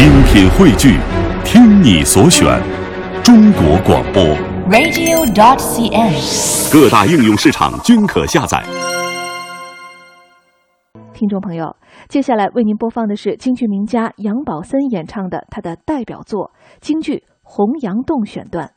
精品汇聚，听你所选，中国广播。radio.dot.cn，。各大应用市场均可下载。听众朋友，接下来为您播放的是京剧名家杨宝森演唱的他的代表作京剧《洪崖洞》选段。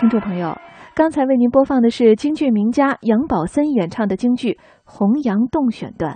听众朋友，刚才为您播放的是京剧名家杨宝森演唱的京剧《洪阳洞》选段。